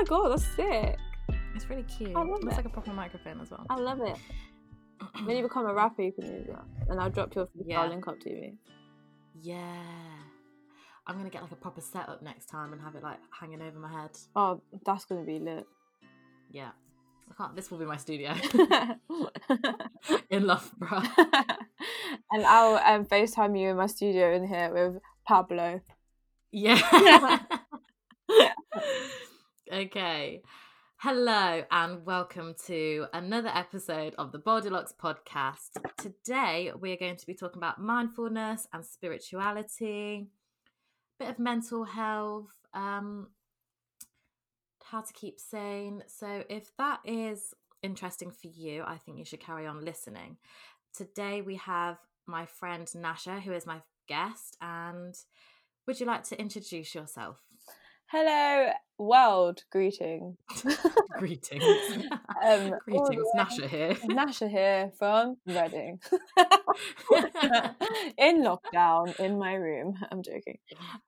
my god, that's sick. It's really cute. I love Looks it. like a proper microphone as well. I love it. When you become a rapper, you can use that. And I'll drop your freestyle Yeah. link up to me. Yeah. I'm gonna get like a proper setup next time and have it like hanging over my head. Oh, that's gonna be lit. Yeah. I can't. This will be my studio in Loughborough. and I'll um, FaceTime you in my studio in here with Pablo. Yeah. Okay. Hello and welcome to another episode of the BaldyLocks podcast. Today we are going to be talking about mindfulness and spirituality, a bit of mental health, um, how to keep sane. So if that is interesting for you, I think you should carry on listening. Today we have my friend Nasha, who is my guest, and would you like to introduce yourself? Hello, world. Greeting. Greetings. Um, Greetings, Nasha here. Nasha here from Reading. in lockdown, in my room. I'm joking.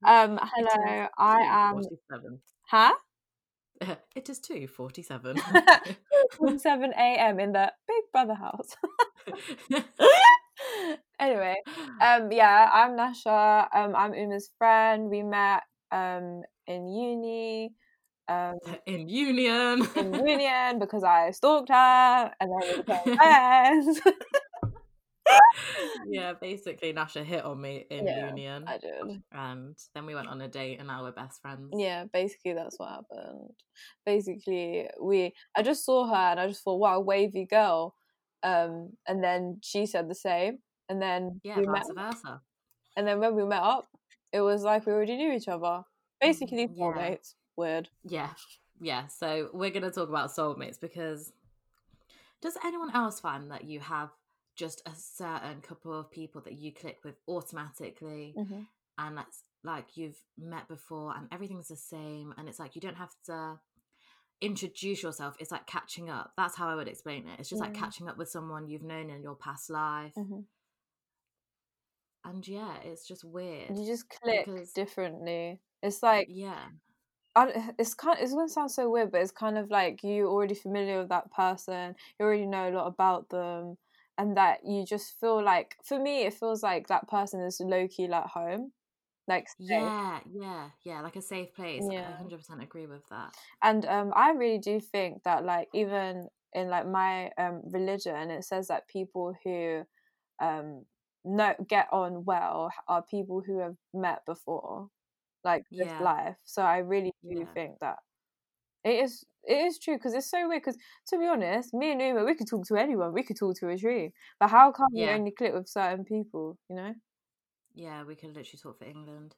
Um, hello, I am. 47. Huh? It is 2.47. 7 a.m. in the Big Brother house. anyway, um, yeah, I'm Nasha. Um, I'm Uma's friend. We met um in uni. Um, In Union. in union because I stalked her, and then we became friends. yeah, basically Nasha hit on me in Yeah, Union. I did. And then we went on a date and now we're best friends. Yeah, basically that's what happened. Basically, we I just saw her and I just thought, wow, wavy girl. Um, and then she said the same, and then Yeah, we met, vice versa. and then when we met up, it was like we already knew each other. Basically, Mm, yeah. soulmates. Weird. Yeah, yeah. So we're going to talk about soulmates because does anyone else find that you have just a certain couple of people that you click with automatically hmm and that's like you've met before and everything's the same and it's like you don't have to introduce yourself it's like catching up that's how i would explain it it's just like catching up with someone you've known in your past life hmm and yeah it's just weird You just click differently. It's like yeah I, it's kind. It's gonna sound so weird, but it's kind of like you're already familiar with that person. You already know a lot about them, and that you just feel like. For me, it feels like that person is low key like home, like safe. yeah yeah yeah like a safe place Yeah. i 100% agree with that And um, I really do think that like even in like my um religion, it says that people who um no get on well are people who have met before, like this life. So I really do Yeah. think that it is it is true because it's so weird. Because to be honest, me and Uma, we could talk to anyone. We could talk to a tree. But how come you Yeah. only click with certain people? You know? yeah we could literally talk for england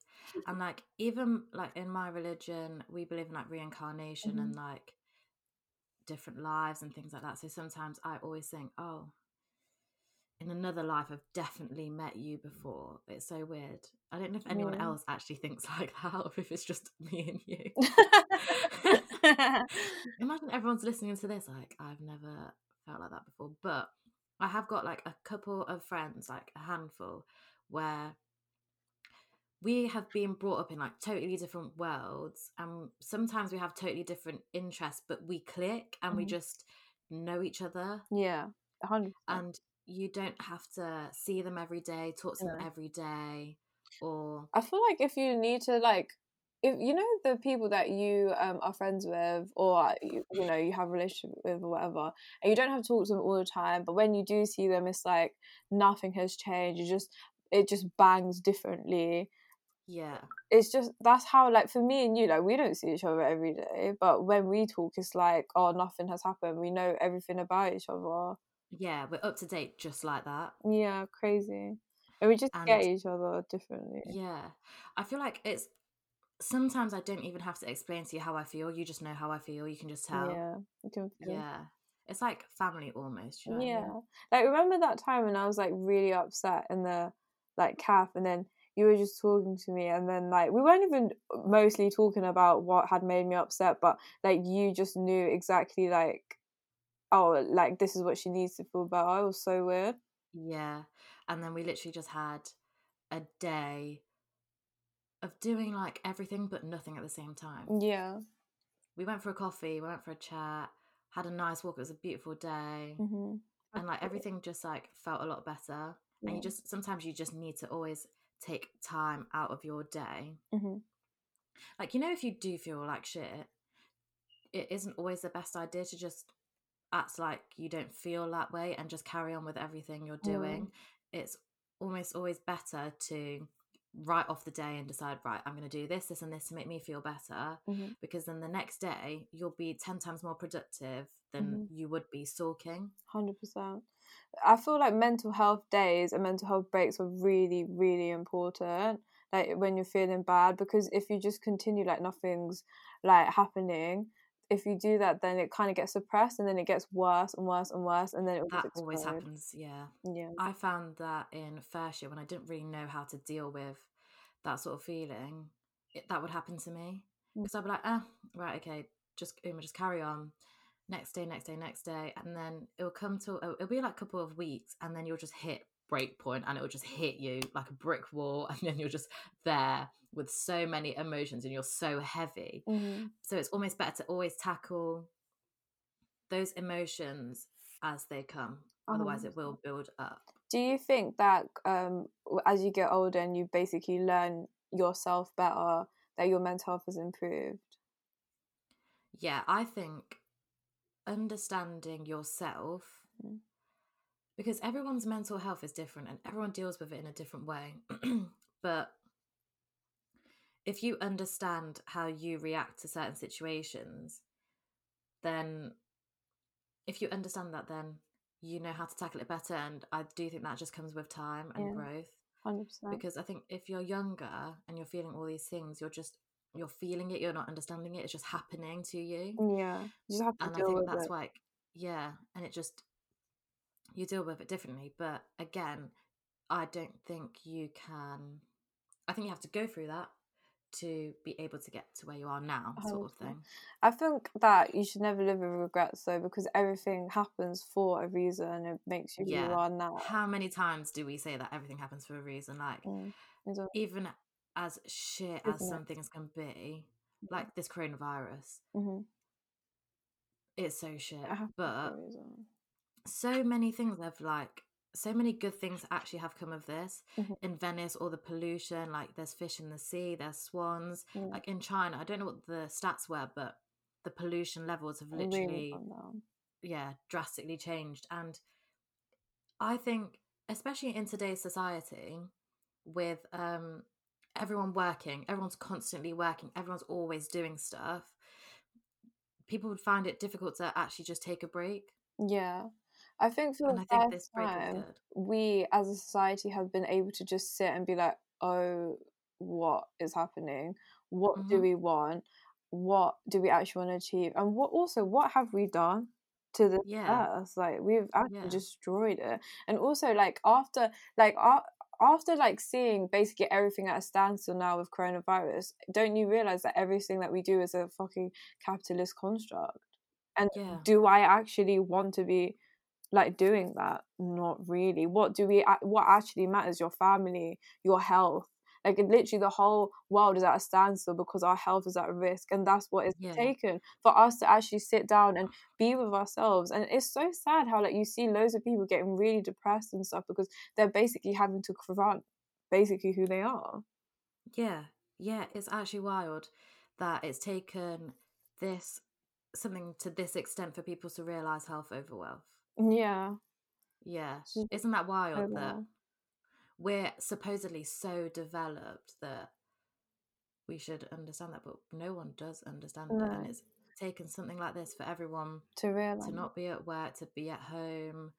and like even like in my religion we believe in like reincarnation Mhm. and like different lives and things like that so sometimes i always think oh in another life i've definitely met you before it's so weird i don't know if anyone else actually thinks like that or if it's just me and you imagine everyone's listening to this like i've never felt like that before but i have got like a couple of friends like a handful where we have been brought up in like totally different worlds and sometimes we have totally different interests but we click and we Mhm. just know each other yeah, hundred. percent. and you don't have to see them every day talk to them every day or I feel like if you need to like if you know the people that you um, are friends with or you, you know you have a relationship with or whatever and you don't have to talk to them all the time but when you do see them it's like nothing has changed you just it just bangs differently. Yeah. It's just that's how like for me and you like we don't see each other every day but when we talk it's like oh nothing has happened we know everything about each other yeah we're up to date just like that yeah crazy and we just get each other differently Yeah. I feel like it's sometimes I don't even have to explain to you how I feel. You just know how I feel. You can just tell. yeah you can feel Yeah. It's like family almost. You know I yeah mean? like remember that time when i was like really upset in the like calf and then you were just talking to me and then like we weren't even mostly talking about what had made me upset but like you just knew exactly like oh like this is what she needs to feel better it was so weird Yeah. And then we literally just had a day of doing like everything but nothing at the same time. Yeah. We went for a coffee, we went for a chat, had a nice walk. It was a beautiful day, hmm and like everything just like felt a lot better. And you just sometimes you just need to always take time out of your day. hmm Like you know, if you do feel like shit, it isn't always the best idea to just act like you don't feel that way and just carry on with everything you're Mm. doing. It's almost always better to write off the day and decide, right, I'm going to do this, this, and this to make me feel better. hmm Because then the next day you'll be 10 times more productive than Mhm. you would be sulking. Hundred percent. I feel like mental health days and mental health breaks are really, really important. Like when you're feeling bad, because if you just continue like nothing's like happening, if you do that, then it kind of gets suppressed, and then it gets worse and worse and worse, and then it That always happens, yeah. Yeah. I found that in first year when I didn't really know how to deal with that sort of feeling, it, that would happen to me. Mm. Because I'd be like, ah, right, okay, just Uma, just carry on. Next day, next day, next day, and then it'll come to it'll be like a couple of weeks, and then you'll just hit break point, and it'll just hit you like a brick wall, and then you're just there with so many emotions, and you're so heavy. hmm So it's almost better to always tackle those emotions as they come. Otherwise, it will build up. Do you think that um, as you get older and you basically learn yourself better, that your mental health has improved? Yeah, I think understanding yourself Mm. Because everyone's mental health is different and everyone deals with it in a different way. but if you understand how you react to certain situations, then if you understand that, then you know how to tackle it better. And I do think that just comes with time and Yeah. growth Hundred percent. because I think if you're younger and you're feeling all these things, you're just you're feeling it, you're not understanding it, it's just happening to you. Yeah, you just have to And I deal think with that's it. like yeah, and it just you deal with it differently. But again, I don't think you can I think you have to go through that to be able to get to where you are now, sort of thing. I think that you should never live with regrets though, because everything happens for a reason and it makes you who you are now. How many times do we say that everything happens for a reason? Like Mm. Even as shit as Isn't it? some things can be, like this coronavirus, Mhm. it's so shit. It But. So many things have like so many good things actually have come of this Mhm. in venice all the pollution like there's fish in the sea there's swans Yeah. like in china i don't know what the stats were but the pollution levels have literally down. yeah drastically changed and i think especially in today's society with um everyone working everyone's constantly working everyone's always doing stuff people would find it difficult to actually just take a break Yeah. I think for and the i think first time, we as a society have been able to just sit and be like, oh, what is happening? What do Mhm. we want? What do we actually want to achieve? And what also, what have we done to the yeah earth? Like, we've actually yeah destroyed it. And also, like, after, like, after like seeing basically everything at a standstill now with coronavirus, don't you realize that everything that we do is a fucking capitalist construct? And yeah do I actually want to be like doing that? Not really. What do we? What actually matters? Your family, your health. Like it- literally, the whole world is at a standstill because our health is at risk, and that's what is yeah taken for us to actually sit down and be with ourselves. And it's so sad how like you see loads of people getting really depressed and stuff because they're basically having to confront basically who they are. Yeah, yeah, it's actually wild that it's taken this something to this extent for people to realize health over wealth. Yeah, Yeah, isn't that wild that we're supposedly so developed that we should understand that, but no one does understand it, and it's taken something like this for everyone to realize to not be at work, to be at home,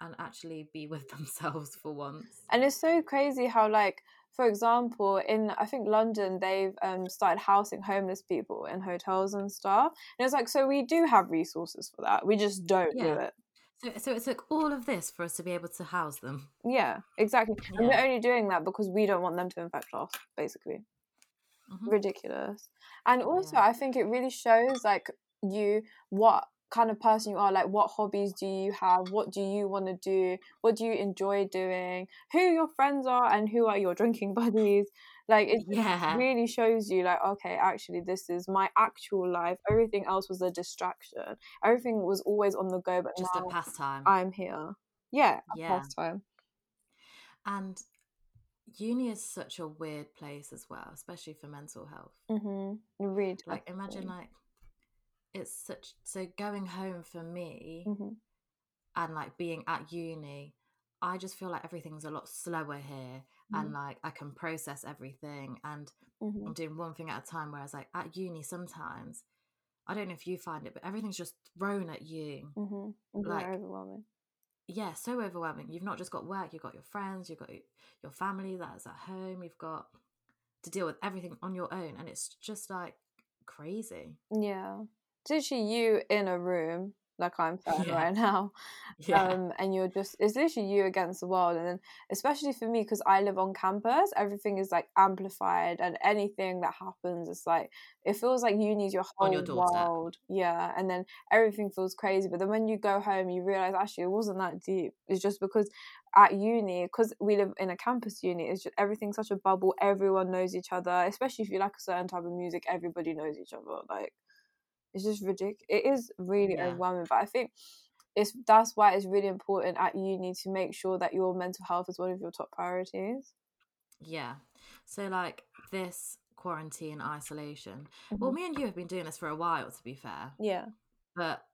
and actually be with themselves for once. And it's so crazy how, like, for example, in I think London, they've um, started housing homeless people in hotels and stuff. And it's like, so we do have resources for that. We just don't do it. So, so it took all of this for us to be able to house them. Yeah, exactly. And we're only doing that because we don't want them to infect us, basically. hmm Ridiculous. And also, Yeah. I think it really shows, like, you what kind of person you are like what hobbies do you have? What do you want to do? What do you enjoy doing? Who your friends are and who are your drinking buddies? Like it Yeah. really shows you like okay actually this is my actual life. Everything else was a distraction. Everything was always on the go but Just a pastime. i'm here. Yeah a Yeah. pastime. And uni is such a weird place as well, especially for mental health. mm-hmm. Really Like imagine like it's such so going home for me hmm and like being at uni, I just feel like everything's a lot slower here and like I can process everything and hmm I'm doing one thing at a time. Whereas like at uni sometimes I don't know if you find it, but everything's just thrown at you. hmm Like- overwhelming Yeah, so overwhelming. You've not just got work, you've got your friends, you've got your family that's at home, you've got to deal with everything on your own, and it's just like crazy. yeah literally you in a room like i'm saying Yeah. right now Yeah, um, and you're just it's literally you against the world and then especially for me because i live on campus everything is like amplified and anything that happens it's like it feels like uni is your whole your world yeah and then everything feels crazy but then when you go home you realize actually it wasn't that deep it's just because at uni because we live in a campus uni it's just everything's such a bubble everyone knows each other especially if you like a certain type of music everybody knows each other like it's just ridiculous it is really Yeah. overwhelming but i think it's that's why it's really important at uni to make sure that your mental health is one of your top priorities. yeah. So like this quarantine isolation. Well, Mhm. me and you have been doing this for a while, to be fair, Yeah, but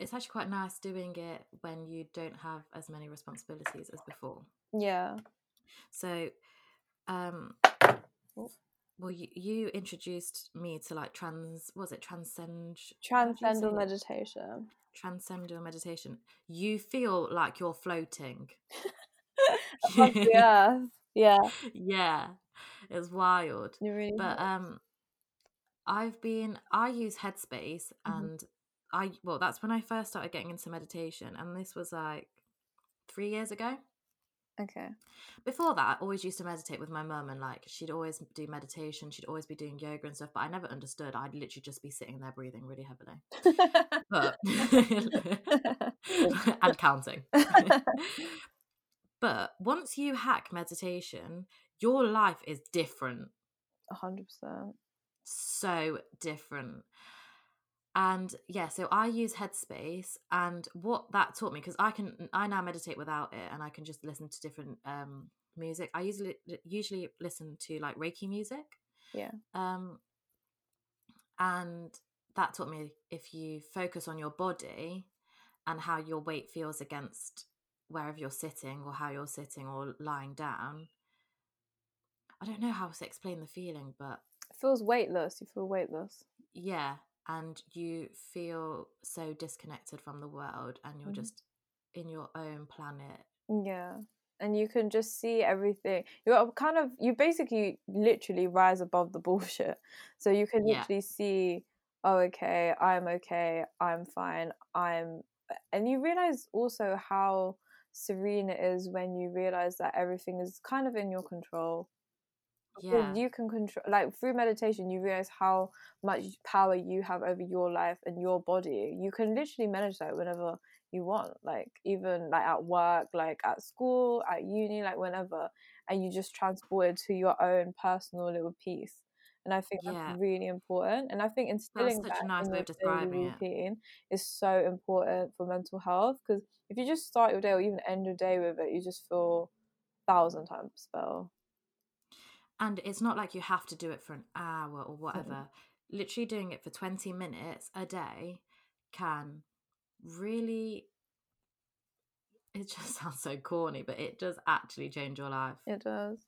it's actually quite nice doing it when you don't have as many responsibilities as before. yeah, So, um. Well, you, you introduced me to like trans, was it transcend? how do you say transcendental meditation. Transcendental meditation. You feel like you're floating. Above the earth. Yeah, yeah, it's wild. really. But um, I've been I use Headspace Mhm. and I well that's when I first started getting into meditation and this was like three years ago. Okay. Before that, I always used to meditate with my mum, and like she'd always do meditation, she'd always be doing yoga and stuff, but I never understood. I'd literally just be sitting there breathing really heavily, but and counting. but once you hack meditation, your life is different, A hundred percent. so different. And yeah, so I use Headspace, and what that taught me because I can I now meditate without it, and I can just listen to different um music. I usually usually listen to like Reiki music. Yeah. Um, and that taught me if you focus on your body and how your weight feels against wherever you're sitting or how you're sitting or lying down. I don't know how to explain the feeling, but It feels weightless. You feel weightless. yeah, and you feel so disconnected from the world and you're Mhm. just in your own planet. Yeah. And you can just see everything. You're kind of you basically literally rise above the bullshit. So you can Yeah. literally see, oh okay, I'm okay, I'm fine, I'm and you realize also how serene it is when you realize that everything is kind of in your control. Yeah. You can control like through meditation you realize how much power you have over your life and your body. You can literally meditate whenever you want like even like at work like at school at uni like whenever and you just transport it to your own personal little piece and i think Yeah. that's really important and i think instilling such a that nice in of daily describing routine is so important for mental health because if you just start your day or even end your day with it you just feel thousand times better And it's not like you have to do it for an hour or whatever. Literally doing it for 20 minutes a day can really it just sounds so corny, but it does actually change your life. it does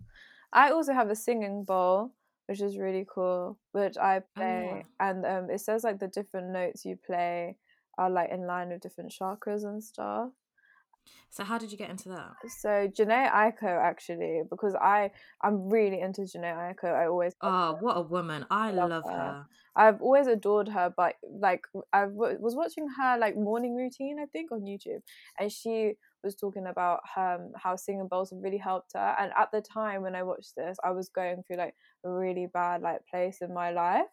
i also have a singing bowl which is really cool which i play and um it says like the different notes you play are like in line with different chakras and stuff So how did you get into that? So Jhené Aiko actually, because I I'm really into Jhené Aiko. I always Oh, what a woman. I love love her. her. I've always adored her, but like I w- was watching her like morning routine, I think, on YouTube, and she was talking about um, how singing bowls have really helped her. And at the time when I watched this, I was going through like a really bad like place in my life,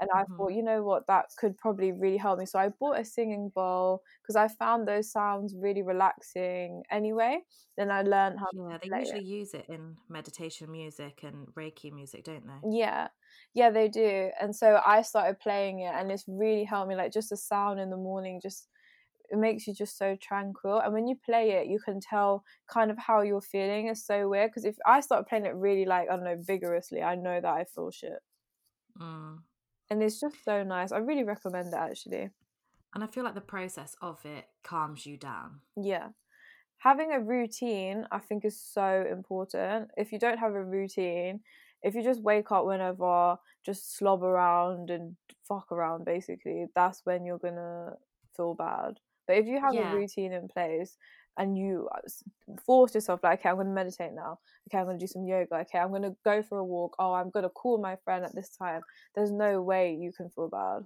and I thought, Mhm. you know what, that could probably really help me. So I bought a singing bowl because I found those sounds really relaxing anyway. Then I learned how Yeah, to they play it. usually use it in meditation music and Reiki music, don't they? Yeah, yeah, they do. And so I started playing it, and it's really helped me. Like just the sound in the morning, just it makes you just so tranquil. And when you play it, you can tell kind of how you're feeling. It's so weird because if I start playing it really like I don't know vigorously, I know that I feel shit, Mm. And it's just so nice. I really recommend it actually. And I feel like the process of it calms you down. Yeah. Having a routine, I think, is so important. If you don't have a routine, if you just wake up whenever, just slob around and fuck around, basically, that's when you're gonna feel bad. But if you have Yeah. a routine in place and you uh, force yourself, like, okay, I'm gonna meditate now. Okay, I'm gonna do some yoga. Okay, I'm gonna go for a walk. Oh, I'm gonna call my friend at this time. There's no way you can feel bad.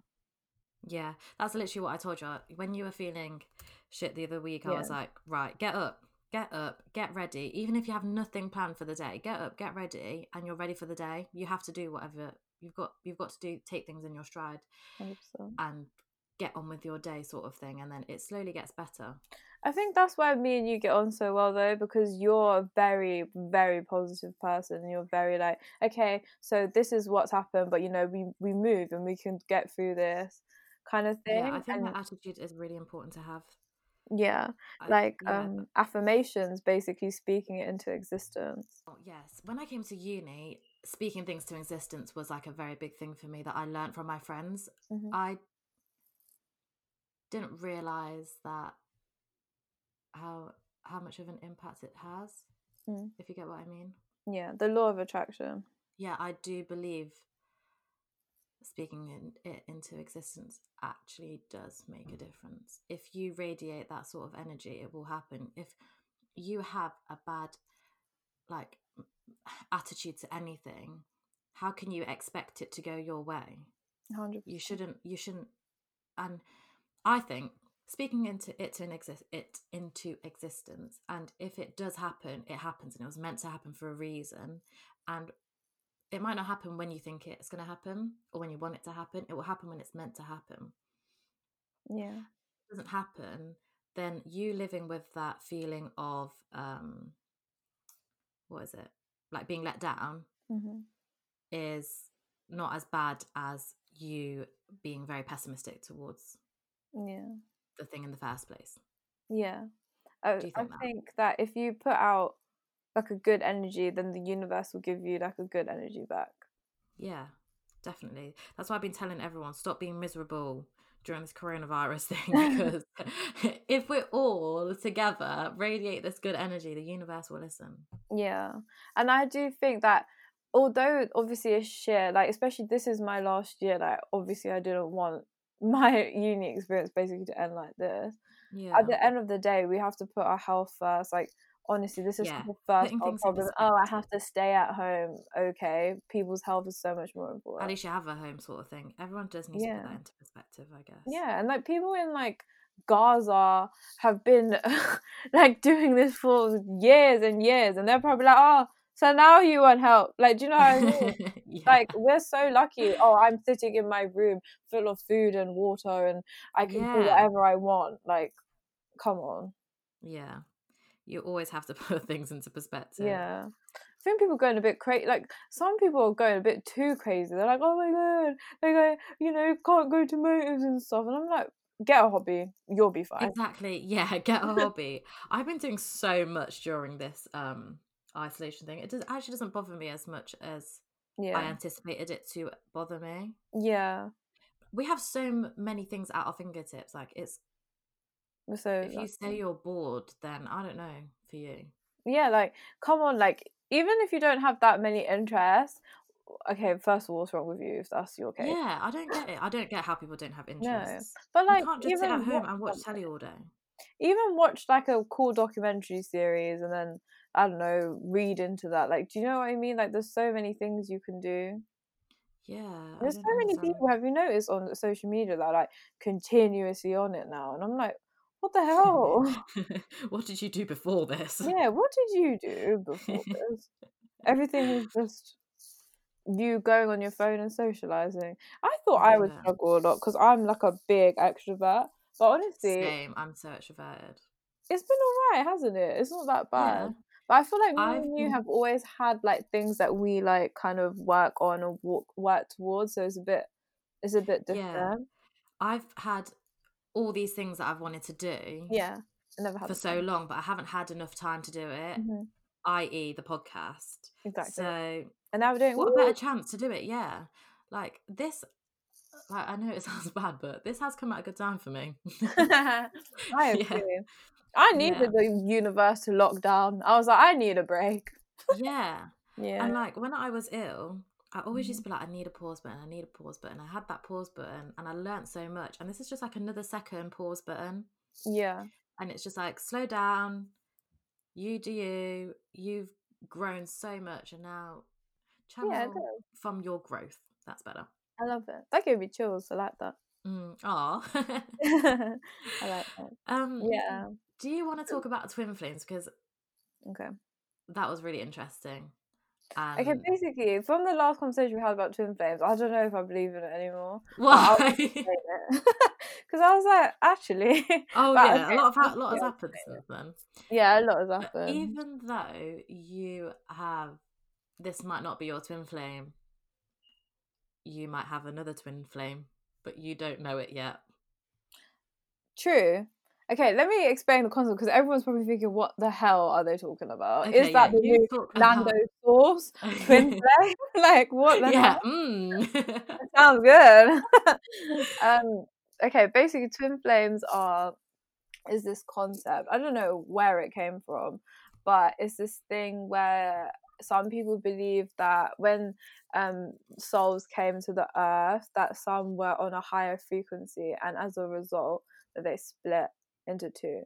Yeah, that's literally what I told you. When you were feeling shit the other week, I was like, right, get up, get up, get ready. Even if you have nothing planned for the day, get up, get ready, and you're ready for the day. You have to do whatever you've got. You've got to do take things in your stride 100%. and get on with your day, sort of thing. And then it slowly gets better. I think that's why me and you get on so well though, because you're a very, very positive person. and You're very like, okay, so this is what's happened, but you know, we we move and we can get through this kind of thing. Yeah, I think and that attitude is really important to have. yeah, I, like yeah, um affirmations, basically speaking it into existence. Oh, yes. When I came to uni, speaking things to existence was like a very big thing for me that I learned from my friends. Mhm. I didn't realize that how how much of an impact it has, Mm. if you get what I mean. Yeah, the law of attraction. Yeah, I do believe speaking in, it into existence actually does make a difference. If you radiate that sort of energy, it will happen. If you have a bad like attitude to anything, how can you expect it to go your way? Hundred. You shouldn't. You shouldn't. And I think speaking into it to an exist it into existence, and if it does happen, it happens, and it was meant to happen for a reason, and it might not happen when you think it's going to happen or when you want it to happen. It will happen when it's meant to happen. Yeah. If it doesn't happen, then you living with that feeling of um, what is it like being let down hmm is not as bad as you being very pessimistic towards Yeah. The thing in the first place. Yeah. I, I think that? think that if you put out like a good energy, then the universe will give you like a good energy back. Yeah, definitely. That's why I've been telling everyone stop being miserable during this coronavirus thing because if we're all together, radiate this good energy, the universe will listen. Yeah. And I do think that although obviously it's shit, like especially this is my last year, like obviously I didn't want my uni experience basically to end like this. Yeah. At the end of the day, we have to put our health first. Like honestly, this is Yeah, the first putting world things in problem. Oh, I have to stay at home. Okay, people's health is so much more important. At least you have a home sort of thing. Everyone does need to put that into perspective, I guess. Yeah, and like people in like Gaza have been like doing this for years and years, and they're probably like, oh, so now you want help? Like, do you know what I mean? yeah. like we're so lucky. Oh, I'm sitting in my room full of food and water, and I can do whatever I want. Like, come on. yeah. You always have to put things into perspective. Yeah. I think people are going a bit crazy. Like some people are going a bit too crazy. They're like, "Oh my god, like I, you know, can't go to motives and stuff." And I'm like, "Get a hobby, you'll be fine." Exactly. Yeah, get a hobby. I've been doing so much during this um isolation thing. It does actually doesn't bother me as much as I anticipated it to bother me. yeah. We have so many things at our fingertips. Like it's So if you say you're bored, then I don't know for you. yeah, like come on, like even if you don't have that many interests, okay. First of all, what's wrong with you if that's your case? Yeah, I don't get it. I don't get how people don't have interests. No. But like you can't just sit at home watch and watch telly all day. even watch like a cool documentary series and then I don't know, read into that. Like, do you know what I mean? Like, there's so many things you can do. Yeah, There's so many understand. people. Have you noticed on social media that are like continuously on it now? And I'm like, what the hell? what did you do before this? yeah, what did you do before this? Everything is just you going on your phone and socializing. I thought I would struggle a lot because I'm like a big extrovert. But honestly, Same. I'm so extroverted. it's been alright, hasn't it? It's not that bad. Yeah. But I feel like me I've and you have always had like things that we like kind of work on or walk, work towards. So it's a bit, it's a bit Yeah. different. I've had all these things that I've wanted to do Yeah, I never had for so time. long, but I haven't had enough time to do it, Mhm, i.e., the podcast. Exactly. So, and now we're doing. what a better chance to do it? Yeah. Like this, like I know it sounds bad, but this has come at a good time for me. I Yeah. I needed the universe to lock down. I was like, I need a break. yeah. Yeah. And like when I was ill, I always used Mhm. to be like, I need a pause button, I need a pause button. I had that pause button and I learned so much. And this is just like another second pause button. yeah. And it's just like, slow down, you do you, you've grown so much. And now channel Yeah, from your growth. That's better. I love it. That gave me chills. I like that. Mm. Aw. I like that. um, Yeah. Do you want to talk about twin flames? Because Okay. that was really interesting. Okay, And basically, from the last conversation we had about twin flames, I don't know if I believe in it anymore. why? Because I was like, actually. oh yeah, okay, a lot of ha- lot has happened since then. Yeah, a lot has But happened. even though you have this might not be your twin flame, you might have another twin flame, but you don't know it yet. True. Okay, let me explain the concept because everyone's probably thinking, what the hell are they talking about? Okay, Is that yeah, the new Lando Sauce twin flame? like, what the yeah. hell? Mm. Sounds good. um, okay, basically, twin flames are is this concept. I don't know where it came from, but it's this thing where some people believe that when um, souls came to the earth, that some were on a higher frequency, and as a result, that they split into two,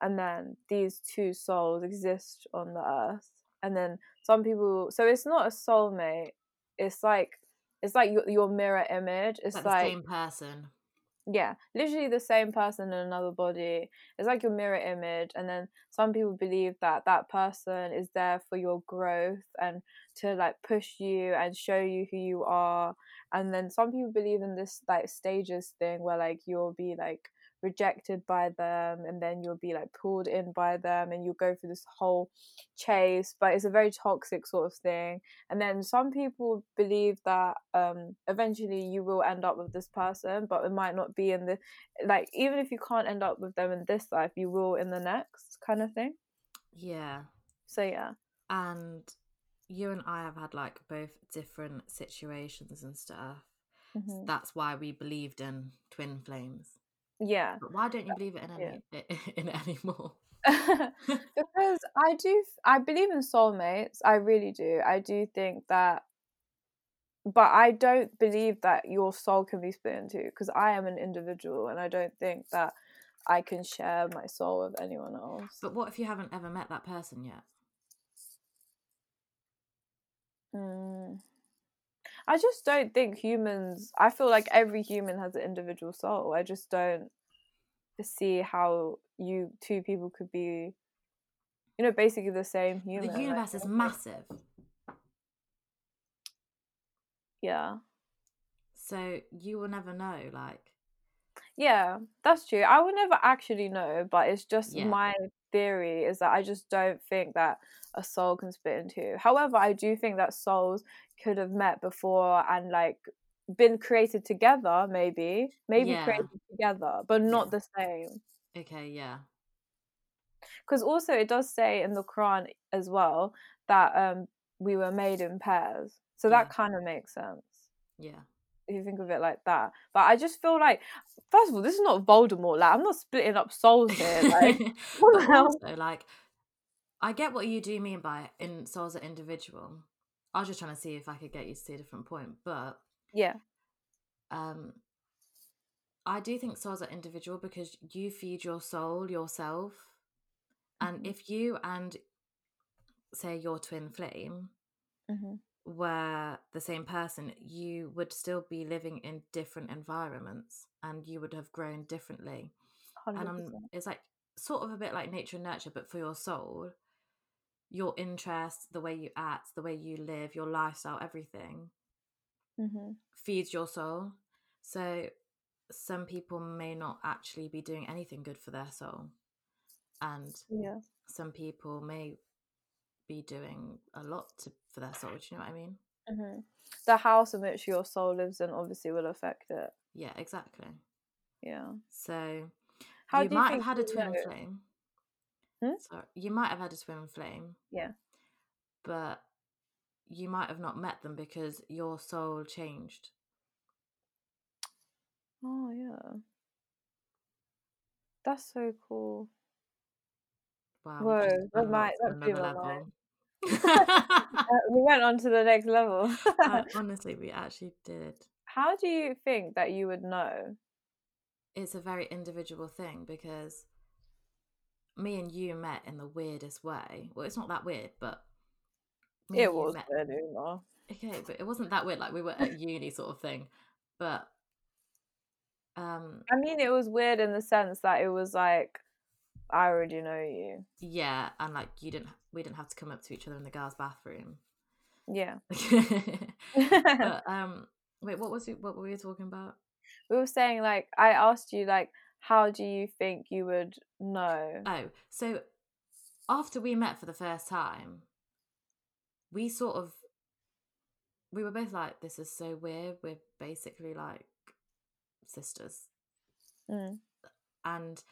and then these two souls exist on the earth, and then some people. So it's not a soulmate. It's like it's like your, your mirror image. It's like like, the same person. yeah, literally the same person in another body. It's like your mirror image, and then some people believe that that person is there for your growth and to like push you and show you who you are. And then some people believe in this like stages thing where like you'll be like rejected by them and then you'll be like pulled in by them and you'll go through this whole chase but it's a very toxic sort of thing and then some people believe that um eventually you will end up with this person but it might not be in the like even if you can't end up with them in this life you will in the next kind of thing Yeah. so yeah And you and I have had like both different situations and stuff. Mhm. That's why we believed in twin flames. Yeah But why don't you believe it in any in it anymore? because I do, I believe in soulmates. I really do. I do think that, but I don't believe that your soul can be split into because I am an individual and I don't think that I can share my soul with anyone else. But what if you haven't ever met that person yet? Mm. I just don't think humans. I feel like every human has an individual soul. I just don't see how you two people could be, you know, basically the same human. the like, universe is massive. Yeah. So you will never know, like Yeah, that's true. I will never actually know, but it's just Yeah. my theory is that I just don't think that a soul can split in two. However, I do think that souls could have met before and like been created together, maybe, maybe Yeah. created together, but not Yeah. the same. okay, yeah. Because also it does say in the Quran as well that um we were made in pairs, so that Yeah. kind of makes sense. Yeah. if you think of it like that. But I just feel like, first of all, this is not Voldemort. Like, I'm not splitting up souls here. Like, what the but hell? also, like, I get what you do mean by in souls are individual. I was just trying to see if I could get you to see a different point, but yeah, um, I do think souls are individual because you feed your soul yourself, and Mhm. if you and say your twin flame hmm were the same person, you would still be living in different environments, and you would have grown differently. and hundred um, percent. it's like sort of a bit like nature and nurture, but for your soul, your interests, the way you act, the way you live, your lifestyle, everything hmm feeds your soul. So some people may not actually be doing anything good for their soul. And Yeah. some people may be doing a lot to, for their soul. Do you know what I mean? hmm The house in which your soul lives in obviously will affect it. Yeah, exactly. Yeah. So How you you might have had a twin flame. Hmm? Sorry, you might have had a twin flame, Yeah. but you might have not met them because your soul changed. Oh yeah. That's so cool. Wow, Whoa, that might that blew another my mind. level. Uh, we went on to the next level. Uh, honestly, we actually did. How do you think that you would know? It's a very individual thing because me and you met in the weirdest way. Well, it's not that weird, but It was met- Uma. Okay, but it wasn't that weird. Like we were at uni, sort of thing. But um, I mean, it was weird in the sense that it was like, I already know you. yeah, and like you didn't, we didn't have to come up to each other in the girls' bathroom. Yeah. but um, wait, what was it? What were we talking about? we were saying like, I asked you like, how do you think you would know? Oh, so after we met for the first time, we sort of we were both like, "This is so weird." We're basically like sisters, Mm. and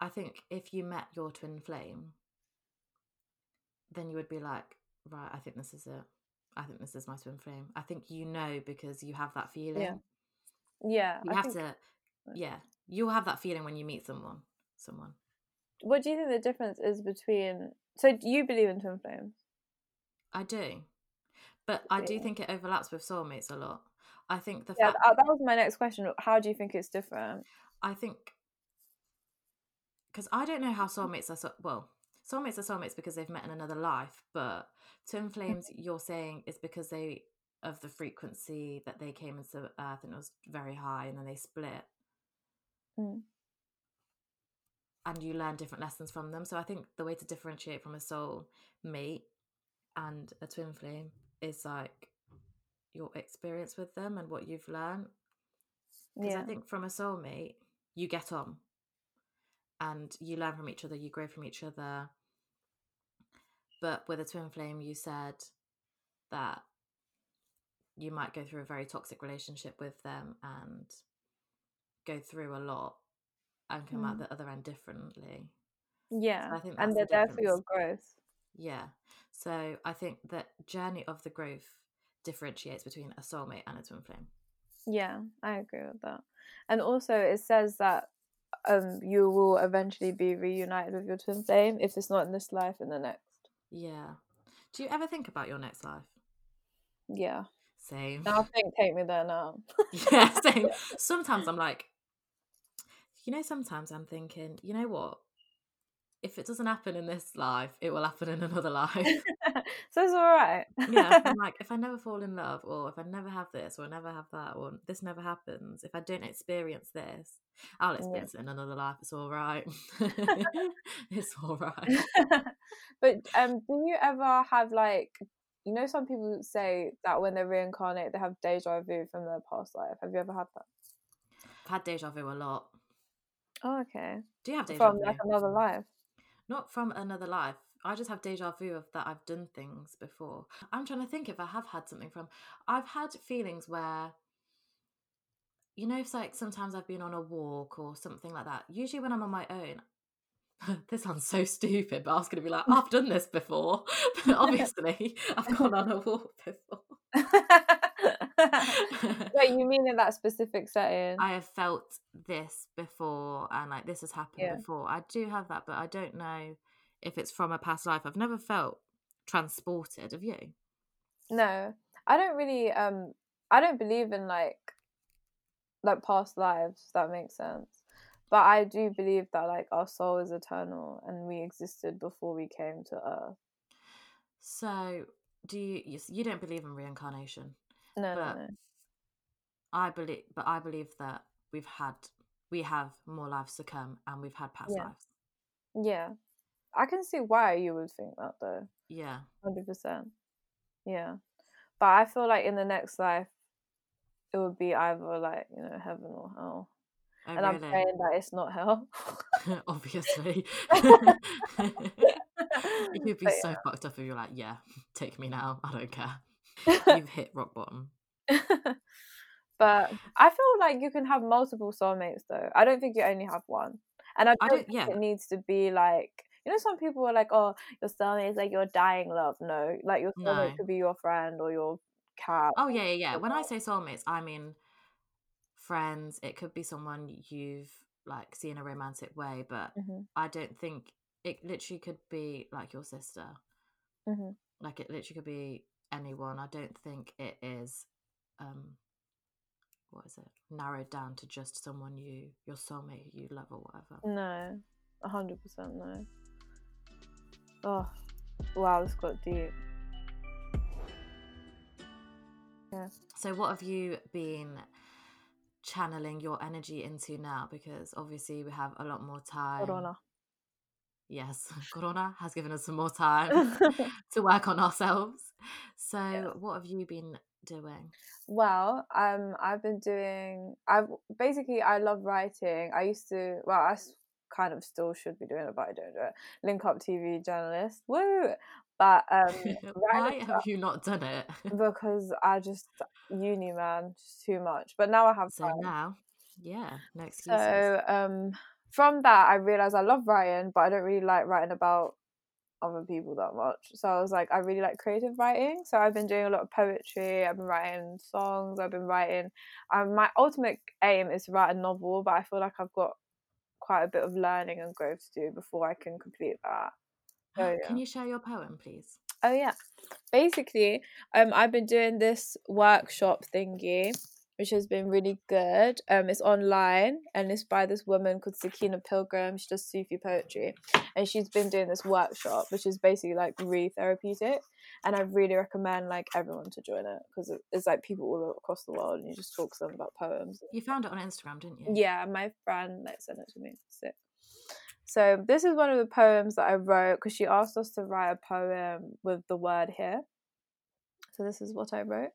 I think if you met your twin flame, then you would be like, "Right, I think this is it. I think this is my twin flame." I think you know because you have that feeling. Yeah. yeah. You I have think- to, yeah. You'll have that feeling when you meet someone. Someone. What do you think the difference is between? So, do you believe in twin flames? I do. But I do think it overlaps with soulmates a lot. I think the Yeah, fact that, that was my next question. How do you think it's different? I think because I don't know how soulmates are so well, soulmates are soulmates because they've met in another life, but twin flames you're saying is because they of the frequency that they came into earth and it was very high and then they split. Mm. And you learn different lessons from them. So I think the way to differentiate from a soul mate and a twin flame is like your experience with them and what you've learned. Because Yeah. I think from a soulmate, you get on and you learn from each other, you grow from each other. But with a twin flame, you said that you might go through a very toxic relationship with them and go through a lot and come out Mm. the other end differently. Yeah. I think and they're the there for your growth. Yeah. So I think that journey of the growth differentiates between a soulmate and a twin flame. Yeah, I agree with that. And also, it says that um you will eventually be reunited with your twin flame if it's not in this life, in the next. Yeah. Do you ever think about your next life? Yeah. Same. Now I think take me there now. yeah, same. Sometimes I'm like, you know, sometimes I'm thinking, you know what? If it doesn't happen in this life, it will happen in another life. so it's all right. yeah, I'm like, if I never fall in love, or if I never have this, or I never have that, or this never happens, if I don't experience this, I'll experience it in another life. It's all right. it's all right. but um, do you ever have like, you know, some people say that when they reincarnate, they have deja vu from their past life. Have you ever had that? I've had deja vu a lot. Oh, okay. Do you have deja From vu? like another life. Not from another life. I just have deja vu of that I've done things before. I'm trying to think if I have had something from. I've had feelings where, you know, it's like sometimes I've been on a walk or something like that. Usually when I'm on my own, this sounds so stupid, but I was going to be like, I've done this before. But obviously, I've gone on a walk before. Wait, you mean in that specific setting? I have felt this before and like this has happened Yeah. before. I do have that, but I don't know if it's from a past life. I've never felt transported. Have you? No, I don't really. Um, I don't believe in like, like past lives. If that makes sense. But I do believe that like our soul is eternal and we existed before we came to Earth. So, do you? You, you don't believe in reincarnation? No, But- no, no. I believe, but I believe that we've had, we have more lives to come, and we've had past Yeah. lives. Yeah, I can see why you would think that though. Yeah, Hundred percent. Yeah, But I feel like in the next life, it would be either like you know heaven or hell. Oh, and I'm really? praying that it's not hell. Obviously. you could be But so fucked up if you're like, yeah, take me now. I don't care. You've hit rock bottom. but I feel like you can have multiple soulmates though. I don't think you only have one. And I don't, I don't- think yeah. it needs to be like you know, some people are like, "Oh, your soulmate is like your dying love." No, like your soulmate No. could be your friend or your cat. Oh yeah, yeah, yeah. When I say soulmates, I mean friends. It could be someone you've like seen a romantic way, but hmm I don't think it literally could be like your sister. hmm Like it literally could be anyone. I don't think it is um what is it? Narrowed down to just someone you your soulmate who you love or whatever. No, a hundred percent no. Oh, wow, this got deep. So what have you been channeling your energy into now? Because obviously we have a lot more time. Corona. Yes, Corona has given us some more time to work on ourselves. So, Yeah. what have you been doing? Well, um, I've been doing. I've basically I love writing. I used to. Well, I kind of still should be doing it, but I don't do it. Link up TV journalist. Woo! But um, Why have you not done it? because I just uni man, just too much. But now I have So time. now, yeah, no excuses. So um, from that, I realized I love writing, but I don't really like writing about other people that much. So I was like, I really like creative writing. So I've been doing a lot of poetry. I've been writing songs. I've been writing. Um, my ultimate aim is to write a novel, but I feel like I've got quite a bit of learning and growth to do before I can complete that. So yeah. Can you share your poem, please? Oh yeah. Basically, um I've been doing this workshop thingy, which has been really good. Um it's online and it's by this woman called Sakina Pilgrim. She does Sufi poetry. And she's been doing this workshop, which is basically like really therapeutic. And I really recommend like everyone to join it because it's like people all across the world and you just talk to them about poems. You found it on Instagram, didn't you? Yeah, my friend like sent it to me. Sick. So this is one of the poems that I wrote because she asked us to write a poem with the word here. So this is what I wrote.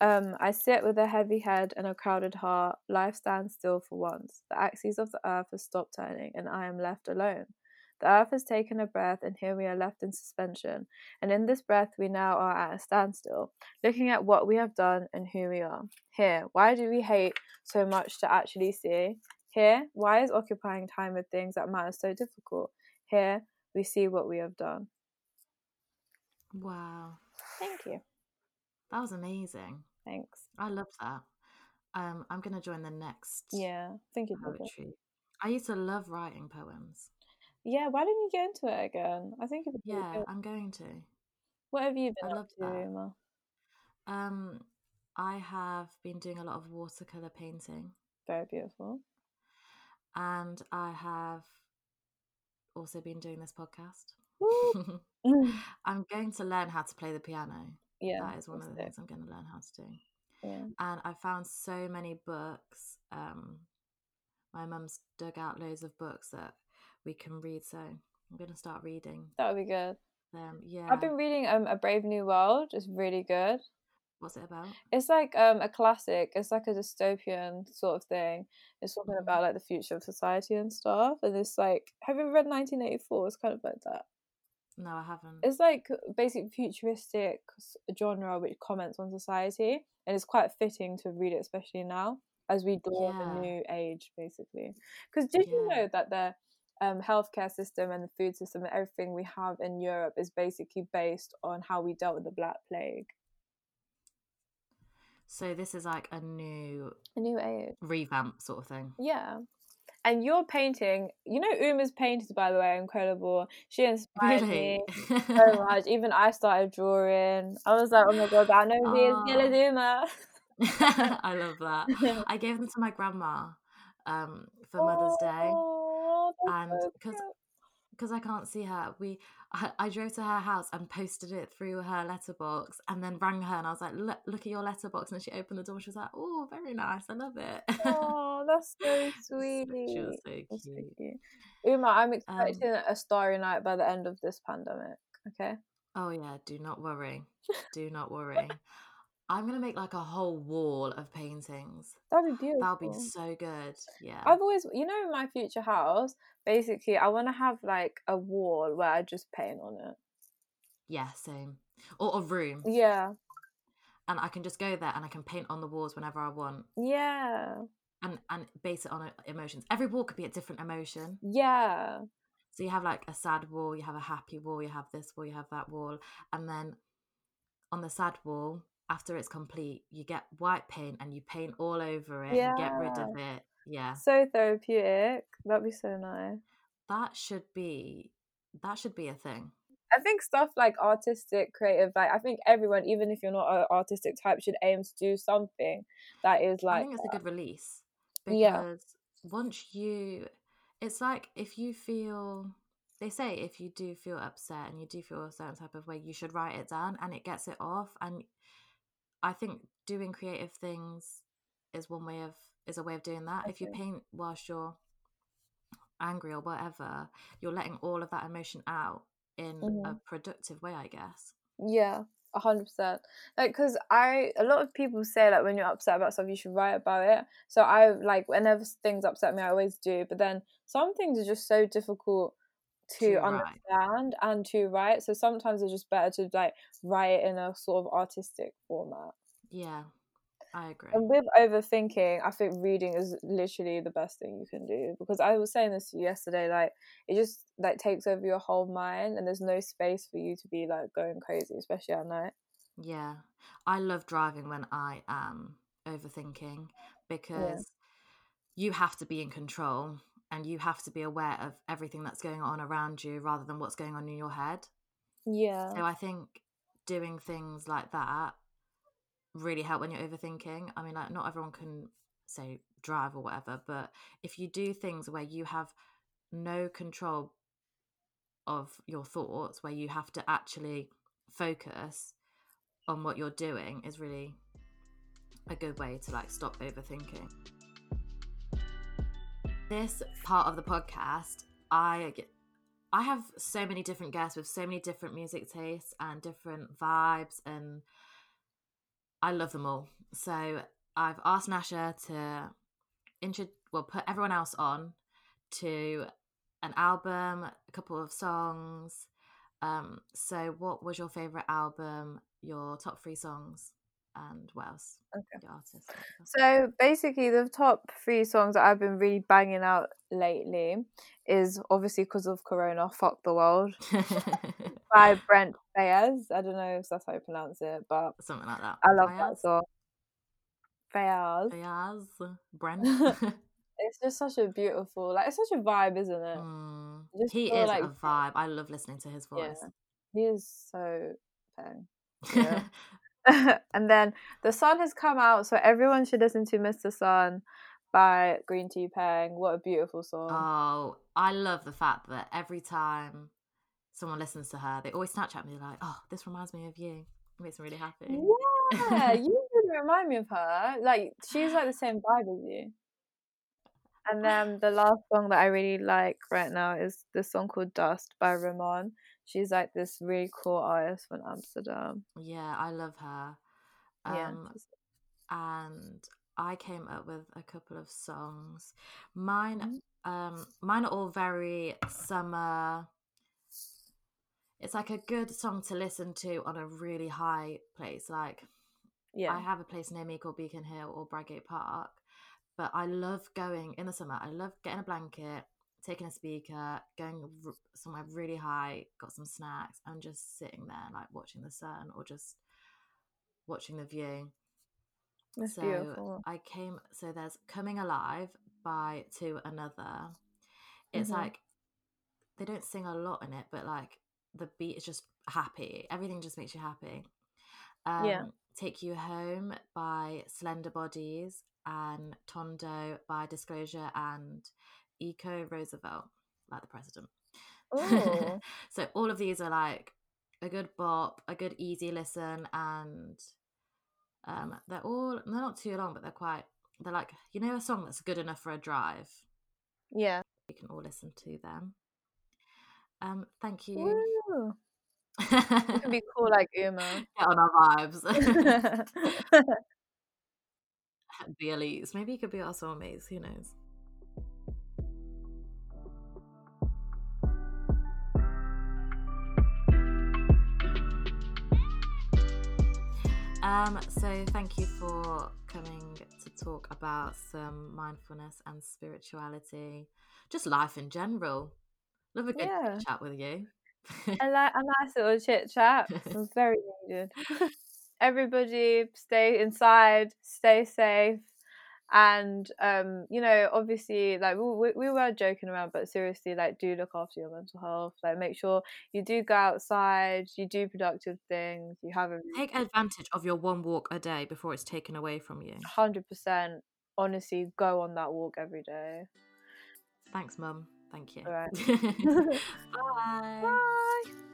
Um, I sit with a heavy head and a crowded heart. Life stands still for once. The axis of the earth has stopped turning, and I am left alone. The earth has taken a breath, and here we are left in suspension. And in this breath, we now are at a standstill, looking at what we have done and who we are. Here, why do we hate so much to actually see? Here, why is occupying time with things that matter so difficult? Here, we see what we have done. Wow, Thank you. That was amazing. Thanks. I love that. Um, I'm gonna join the next Yeah, thank you. Poetry. I used to love writing poems. Yeah, why didn't you get into it again? I think Yeah, good. I'm going to. What have you been I up love to. Uma? Um, I have been doing a lot of watercolor painting, Very beautiful. and I have also been doing this podcast. I'm going to learn how to play the piano. Yeah, that is one of the things I'm going to learn how to do. Yeah. And I found so many books. Um, my mum's dug out loads of books that we can read, so I'm going to start reading That would be good. them. Yeah. I've been reading um A Brave New World. It's really good. What's it about? It's like um a classic. It's like a dystopian sort of thing. It's talking Mhm. about like the future of society and stuff. And it's like, have you ever read 1984? It's kind of like that. No, I haven't. It's like basic futuristic genre which comments on society, and it's quite fitting to read it, especially now as we dawn Yeah. a new age, basically. Because did you know that the um, healthcare system and the food system and everything we have in Europe is basically based on how we dealt with the Black Plague? So this is like a new A new age. revamp sort of thing. Yeah. And your painting, you know, Uma's paintings, by the way, are incredible. She inspired Really? me so much. Even I started drawing. I was like, oh my god, I know who is. Yellow Uma. I love that. I gave them to my grandma um, for Mother's Day. Oh, and because cute. Because I can't see her, we I, I drove to her house and posted it through her letterbox, and then rang her, and I was like, "Look, look at your letterbox," and she opened the door. and She was like, "Oh, very nice, I love it." Oh, that's so sweet. she was so That's so cute. cute. Uma, I'm Um, expecting a starry night by the end of this pandemic. Okay. Oh yeah, do not worry. Do not worry. I'm gonna make like a whole wall of paintings. That'd be beautiful. That'll be so good. Yeah. I've always, you know, in my future house, basically, I want to have like a wall where I just paint on it. Yeah, same. Or a room. Yeah, And I can just go there and I can paint on the walls whenever I want yeah, and and base it on emotions. Every wall could be a different emotion. yeah, So you have like a sad wall, you have a happy wall, you have this wall, you have that wall, and then on the sad wall, after it's complete, you get white paint and you paint all over it. You get rid of it. Yeah, so therapeutic. That'd be so nice. that should be that should be a thing. I think stuff like artistic, creative, like I think everyone, even if you're not an artistic type, should aim to do something that is like I think it's a good release because Yeah. once you, it's like if you feel, they say if you do feel upset and you do feel a certain type of way, you should write it down and it gets it off. And I think doing creative things is one way of is a way of doing that. If you paint whilst you're angry or whatever, you're letting all of that emotion out in a Mhm. productive way, I guess. Yeah, a hundred percent. Like, cause I a lot of people say like when you're upset about stuff, you should write about it. So I like whenever things upset me, I always do. But then some things are just so difficult to To write. understand and to write. So sometimes it's just better to like write in a sort of artistic format. Yeah, I agree. And with overthinking, I think reading is literally the best thing you can do because I was saying this yesterday. Like it just like takes over your whole mind, and there's no space for you to be like going crazy, especially at night. Yeah, I love driving when I am overthinking because you have to be in control and you have to be aware of everything that's going on around you rather than what's going on in your head. Yeah, So I think doing things like that really help when you're overthinking. I mean, like, not everyone can say drive or whatever, but if you do things where you have no control of your thoughts, where you have to actually focus on what you're doing, is really a good way to like stop overthinking. This part of the podcast, I get I have so many different guests with so many different music tastes and different vibes, and I love them all. So I've asked Nasha to intro, well, put everyone else on to an album, a couple of songs. Um, so what was your favorite album? Your top three songs, and what else? Okay. Artist. So basically, the top three songs that I've been really banging out lately is obviously because of Corona, "Fuck the World" by Brent Fayez. I don't know if that's how you pronounce it, but Something like that. I love Faiyaz? that song. Fayez. Faiyaz, Brent. It's just such a beautiful, like it's such a vibe, isn't it? Mm, He is like- a vibe. I love listening to his Yeah. voice. He is so peng. Yeah. and then the sun has come out, so everyone should listen to Mr. Sun by GreenteaPeng. What a beautiful song. oh, I love the fact that every time someone listens to her, they always Snapchat me like, "Oh, this reminds me of you." It makes me really happy. yeah, you really remind me of her. Like she's like the same vibe as you. And then the last song that I really like right now is this song called Dust by RIMON. She's like this really cool artist from Amsterdam. Yeah, I love her. Yeah. Um, and I came up with a couple of songs. Mine, Mhm. um, mine are all very summer. It's like a good song to listen to on a really high place. Like Yeah. I have a place near me called Beacon Hill or Bradgate Park, but I love going in the summer. I love getting a blanket, taking a speaker, going r- somewhere really high, got some snacks, and just sitting there like watching the sun or just watching the view. That's so beautiful. I came. So there's "Coming Alive" by Two Another. It's Mhm. like they don't sing a lot in it, but like the beat is just happy. Everything just makes you happy. Um, Yeah. Take You Home by slenderbodies and Tondo by Disclosure and Eko Roosevelt, like the president. So all of these are like a good bop, a good easy listen, and um, they're all they're not too long, but they're quite they're like you know a song that's good enough for a drive. yeah. You can all listen to them. Um, thank you. You can be cool like Uma. Get on our vibes. be elites. Maybe you could be our soulmates. Who knows? Um, so thank you for coming to talk about some mindfulness and spirituality, just life in general. Love a good Yeah. chat with you. I like a nice little chit chat. It was very needed. Everybody stay inside, stay safe. And um, you know, obviously, like we, we were joking around, but seriously, like do look after your mental health. Like make sure you do go outside, you do productive things, you have a Take advantage of your one walk a day before it's taken away from you. hundred percent. Honestly, go on that walk every day. Thanks, Mum. Thank you. All right. Bye. Bye.